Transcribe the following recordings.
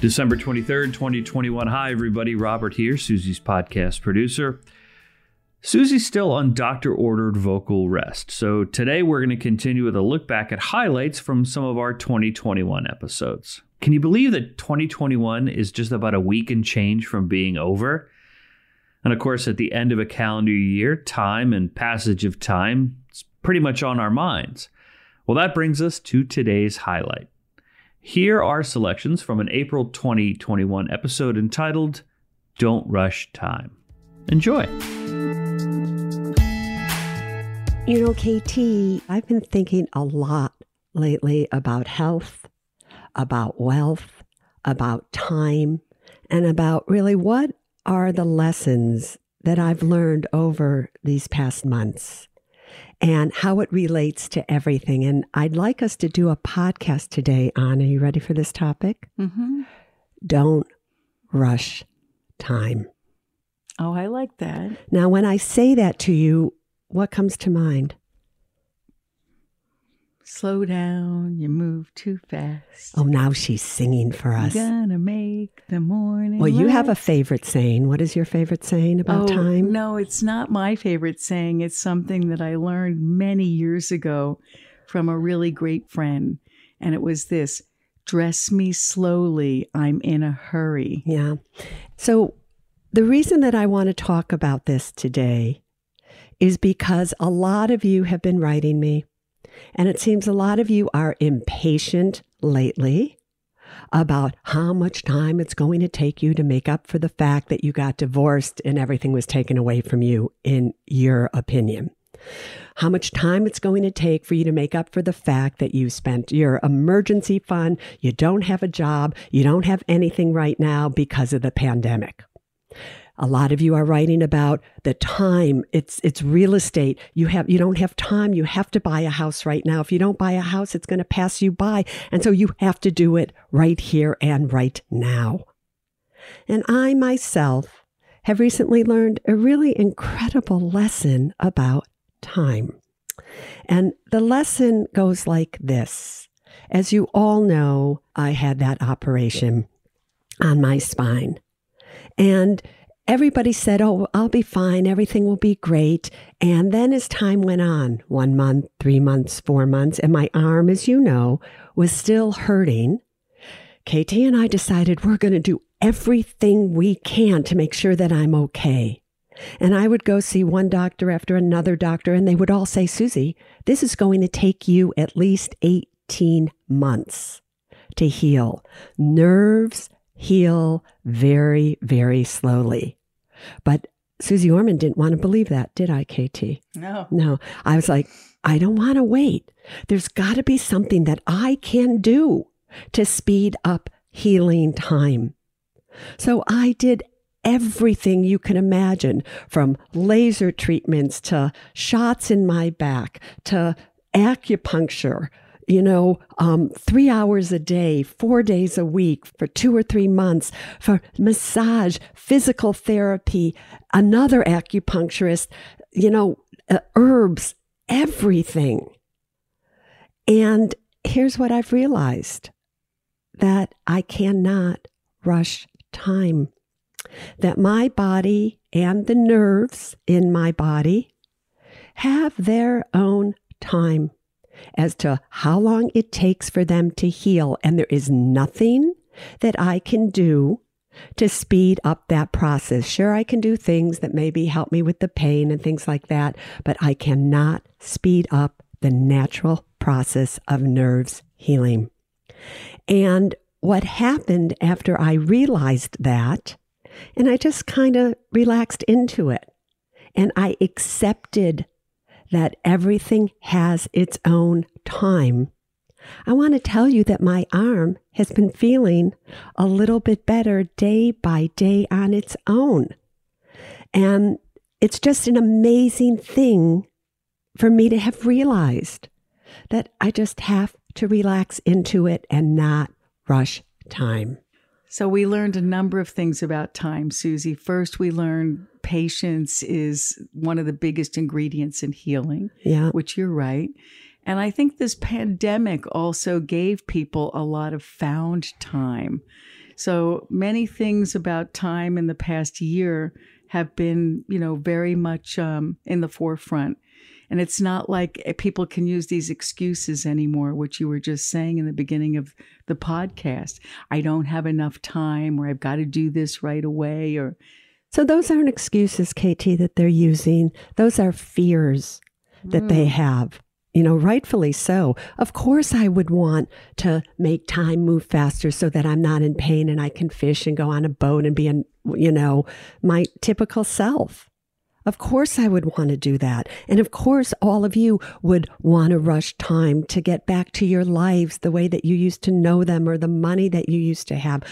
December 23rd, 2021. Hi, everybody. Robert here, Suze's podcast producer. Suze's still on doctor ordered vocal rest. So today we're going to continue with a look back at highlights from some of our 2021 episodes. Can you believe that 2021 is just about a week and change from being over? And of course, at the end of a calendar year, time and passage of time is pretty much on our minds. Well, that brings us to today's highlight. Here are selections from an April 2021 episode entitled Don't Rush Time. Enjoy. You know, KT, I've been thinking a lot lately about health, about wealth, about time, and about really what are the lessons that I've learned over these past months and how it relates to everything. And I'd like us to do a podcast today on, are you ready for this topic? Mm-hmm. Don't rush time. Oh, I like that. Now, when I say that to you, what comes to mind? Slow down, you move too fast. Oh, now she's singing for us. Gonna make the morning. Well, you light. have a favorite saying. What is your favorite saying about oh, time? No, it's not my favorite saying. It's something that I learned many years ago from a really great friend. And it was this dress me slowly, I'm in a hurry. Yeah. So, the reason that I want to talk about this today is because a lot of you have been writing me and it seems a lot of you are impatient lately about how much time it's going to take you to make up for the fact that you got divorced and everything was taken away from you, in your opinion. How much time it's going to take for you to make up for the fact that you spent your emergency fund, you don't have a job, you don't have anything right now because of the pandemic. A lot of you are writing about the time. It's it's real estate. You have you don't have time. You have to buy a house right now. If you don't buy a house, it's going to pass you by. And so you have to do it right here and right now. And I myself have recently learned a really incredible lesson about time. And the lesson goes like this. As you all know, I had that operation on my spine. And everybody said, Oh, I'll be fine. Everything will be great. And then as time went on, one month, three months, four months, and my arm, as you know, was still hurting, KT and I decided we're going to do everything we can to make sure that I'm okay. And I would go see one doctor after another doctor, and they would all say, Suze, this is going to take you at least 18 months to heal. Nerves heal very, very slowly. But Suze Orman didn't want to believe that, did I, KT? No. No. I was like, I don't want to wait. There's got to be something that I can do to speed up healing time. So I did everything you can imagine from laser treatments to shots in my back to acupuncture you know, um, three hours a day, four days a week for two or three months for massage, physical therapy, another acupuncturist, you know, uh, herbs, everything. And here's what I've realized that I cannot rush time, that my body and the nerves in my body have their own time as to how long it takes for them to heal. And there is nothing that I can do to speed up that process. Sure, I can do things that maybe help me with the pain and things like that, but I cannot speed up the natural process of nerves healing. And what happened after I realized that, and I just kind of relaxed into it, and I accepted that everything has its own time. I want to tell you that my arm has been feeling a little bit better day by day on its own. And it's just an amazing thing for me to have realized that I just have to relax into it and not rush time. So, we learned a number of things about time, Suze. First, we learned patience is one of the biggest ingredients in healing. Yeah. Which you're right. And I think this pandemic also gave people a lot of found time. So many things about time in the past year have been, you know, very much um, in the forefront. And it's not like eh, people can use these excuses anymore, which you were just saying in the beginning of the podcast. I don't have enough time, or I've got to do this right away, or. So those aren't excuses, KT, that they're using. Those are fears that mm. they have. You know, rightfully so. Of course, I would want to make time move faster so that I'm not in pain and I can fish and go on a boat and be, in, you know, my typical self. Of course, I would want to do that. And of course, all of you would want to rush time to get back to your lives the way that you used to know them or the money that you used to have.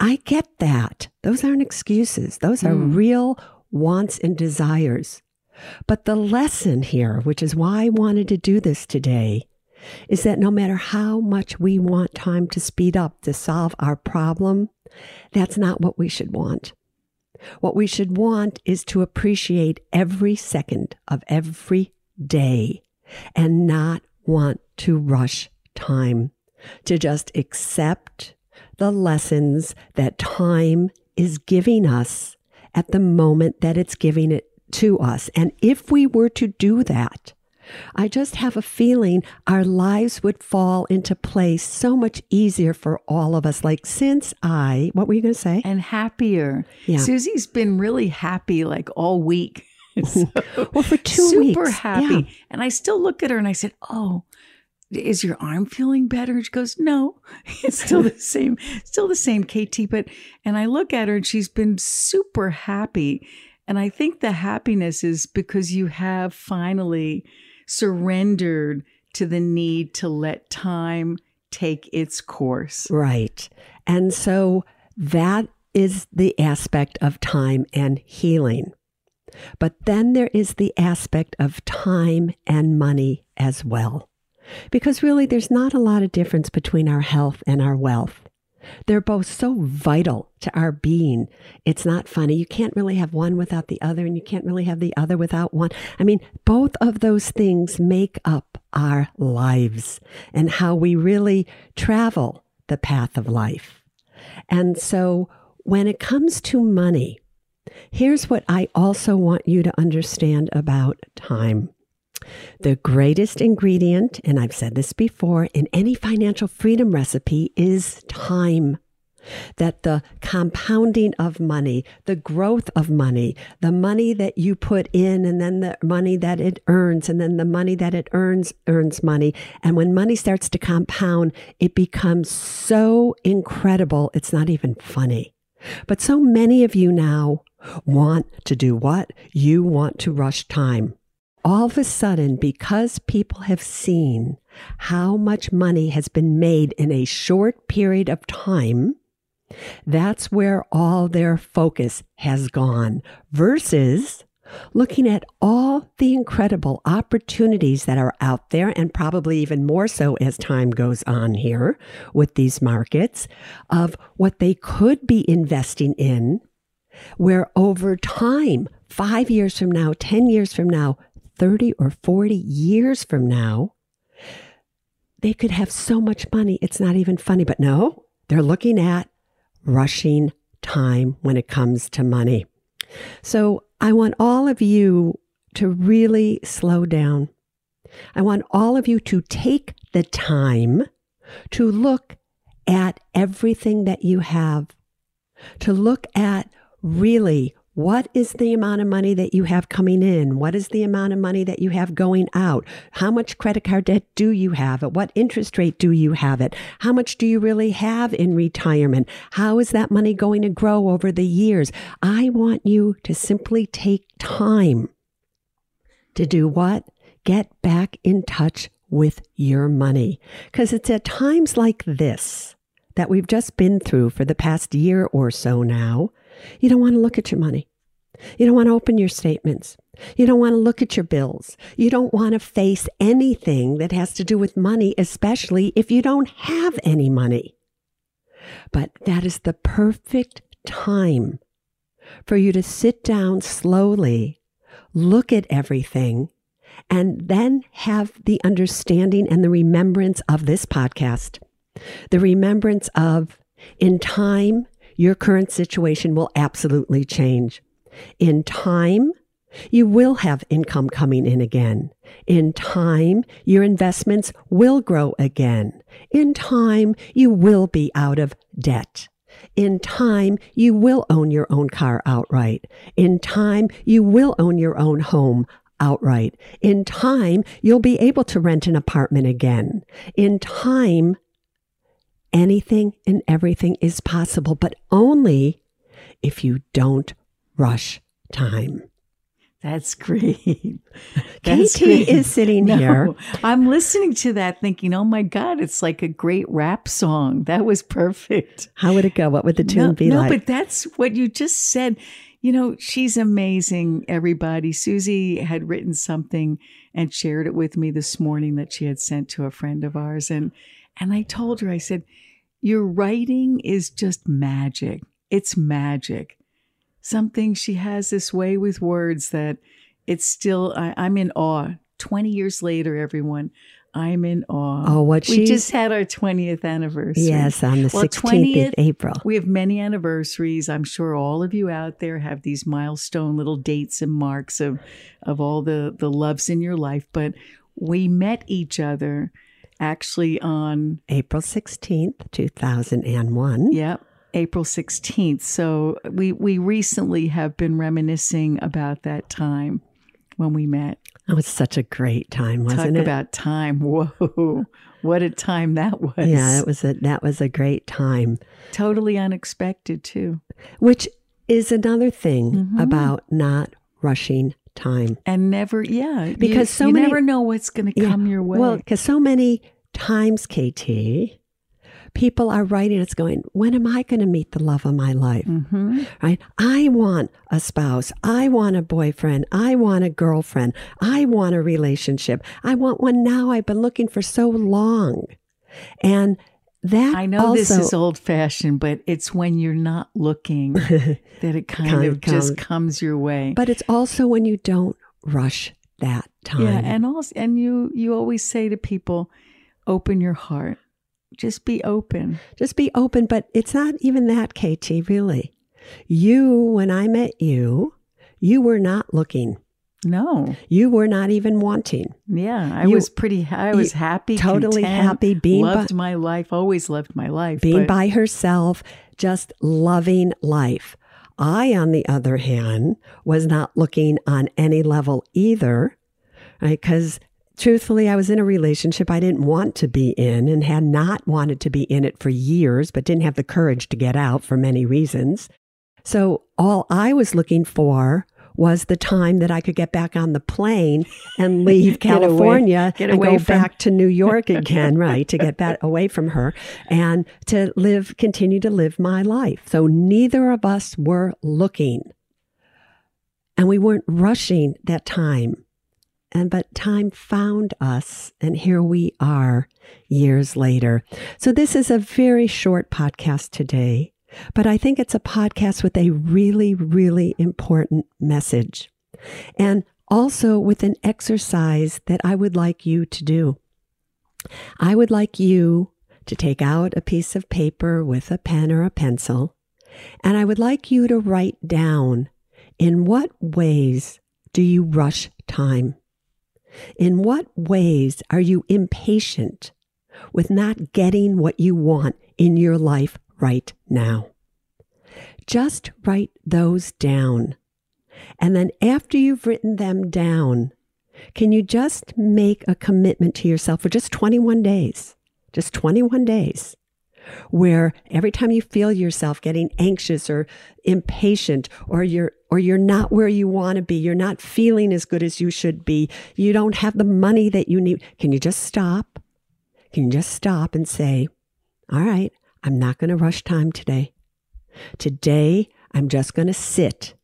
I get that. Those aren't excuses, those are mm. real wants and desires. But the lesson here, which is why I wanted to do this today, is that no matter how much we want time to speed up to solve our problem, that's not what we should want. What we should want is to appreciate every second of every day and not want to rush time, to just accept the lessons that time is giving us at the moment that it's giving it to us. And if we were to do that, I just have a feeling our lives would fall into place so much easier for all of us. Like, since I, what were you going to say? And happier. Yeah. Suze's been really happy like all week. so, well, for two super weeks. Super happy. Yeah. And I still look at her and I said, Oh, is your arm feeling better? And she goes, No, it's still the same, still the same, KT. But, and I look at her and she's been super happy. And I think the happiness is because you have finally surrendered to the need to let time take its course. Right. And so that is the aspect of time and healing. But then there is the aspect of time and money as well. Because really, there's not a lot of difference between our health and our wealth. They're both so vital to our being. It's not funny. You can't really have one without the other, and you can't really have the other without one. I mean, both of those things make up our lives and how we really travel the path of life. And so when it comes to money, here's what I also want you to understand about time. The greatest ingredient, and I've said this before, in any financial freedom recipe is time. That the compounding of money, the growth of money, the money that you put in, and then the money that it earns, and then the money that it earns earns money. And when money starts to compound, it becomes so incredible, it's not even funny. But so many of you now want to do what? You want to rush time all of a sudden, because people have seen how much money has been made in a short period of time, that's where all their focus has gone versus looking at all the incredible opportunities that are out there, and probably even more so as time goes on here with these markets, of what they could be investing in, where over time, five years from now, 10 years from now, 30 or 40 years from now, they could have so much money, it's not even funny. But no, they're looking at rushing time when it comes to money. So I want all of you to really slow down. I want all of you to take the time to look at everything that you have, to look at really what is the amount of money that you have coming in? What is the amount of money that you have going out? How much credit card debt do you have? At what interest rate do you have it? How much do you really have in retirement? How is that money going to grow over the years? I want you to simply take time to do what? Get back in touch with your money. Because it's at times like this that we've just been through for the past year or so now you don't want to look at your money. You don't want to open your statements. You don't want to look at your bills. You don't want to face anything that has to do with money, especially if you don't have any money. But that is the perfect time for you to sit down slowly, look at everything, and then have the understanding and the remembrance of this podcast, the remembrance of in time your current situation will absolutely change. In time, you will have income coming in again. In time, your investments will grow again. In time, you will be out of debt. In time, you will own your own car outright. In time, you will own your own home outright. In time, you'll be able to rent an apartment again. In time, anything and everything is possible, but only if you don't rush time. That's great. That's KT great. is sitting no, here. I'm listening to that thinking, oh my God, it's like a great rap song. That was perfect. How would it go? What would the tune no, be no, like? No, but that's what you just said. You know, she's amazing, everybody. Suze had written something and shared it with me this morning that she had sent to a friend of ours. And and I told her, I said, Your writing is just magic. It's magic. Something she has this way with words that it's still, I, I'm in awe. 20 years later, everyone, I'm in awe. Oh, what we just had our 20th anniversary. Yes, on the well, 16th 20th, of April. We have many anniversaries. I'm sure all of you out there have these milestone little dates and marks of of all the the loves in your life, but we met each other actually on April 16th, 2001. Yep. April 16th. So we we recently have been reminiscing about that time when we met. It was such a great time, wasn't Talk it? about time. Whoa. What a time that was. Yeah, it was a that was a great time. Totally unexpected too. Which is another thing mm-hmm. about not rushing time. And never, yeah, because you, so you many, never know what's going to come your way. Well, because so many times, KT, people are writing it's going when am i going to meet the love of my life? Mm-hmm. right? I want a spouse. I want a boyfriend. I want a girlfriend. I want a relationship. I want one now. I've been looking for so long. And that I know also, this is old fashioned, but it's when you're not looking that it kind, kind of just comes your way. But it's also when you don't rush that time. Yeah, and also and you you always say to people, open your heart. Just be open. Just be open, but it's not even that, KT, really. You, when I met you, you were not looking. No. You were not even wanting. Yeah, I you, was pretty I was happy, totally content, happy being loved by, my life, always loved my life. Being but, by herself, just loving life. I, on the other hand, was not looking on any level either, right? Because truthfully, I was in a relationship I didn't want to be in and had not wanted to be in it for years, but didn't have the courage to get out for many reasons. So all I was looking for was the time that I could get back on the plane and leave California get and away go from... back to New York again, right? To get back away from her and to live, continue to live my life. So neither of us were looking and we weren't rushing that time and but time found us and here we are years later. So this is a very short podcast today, but I think it's a podcast with a really really important message. And also with an exercise that I would like you to do. I would like you to take out a piece of paper with a pen or a pencil, and I would like you to write down In what ways do you rush time? In what ways are you impatient with not getting what you want in your life right now? Just write those down. And then after you've written them down, can you just make a commitment to yourself for just 21 days? Just 21 days where every time you feel yourself getting anxious or impatient or you're or you're not where you want to be, you're not feeling as good as you should be, you don't have the money that you need, can you just stop? Can you just stop and say, "All right, I'm not going to rush time today. Today, I'm just going to sit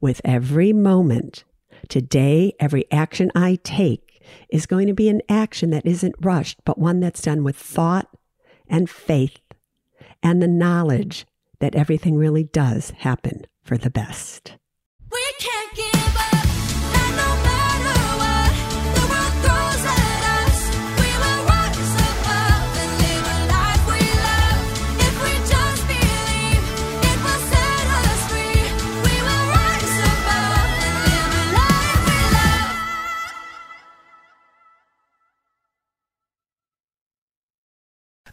with every moment. Today, every action I take is going to be an action that isn't rushed, but one that's done with thought and faith and the knowledge that everything really does happen for the best.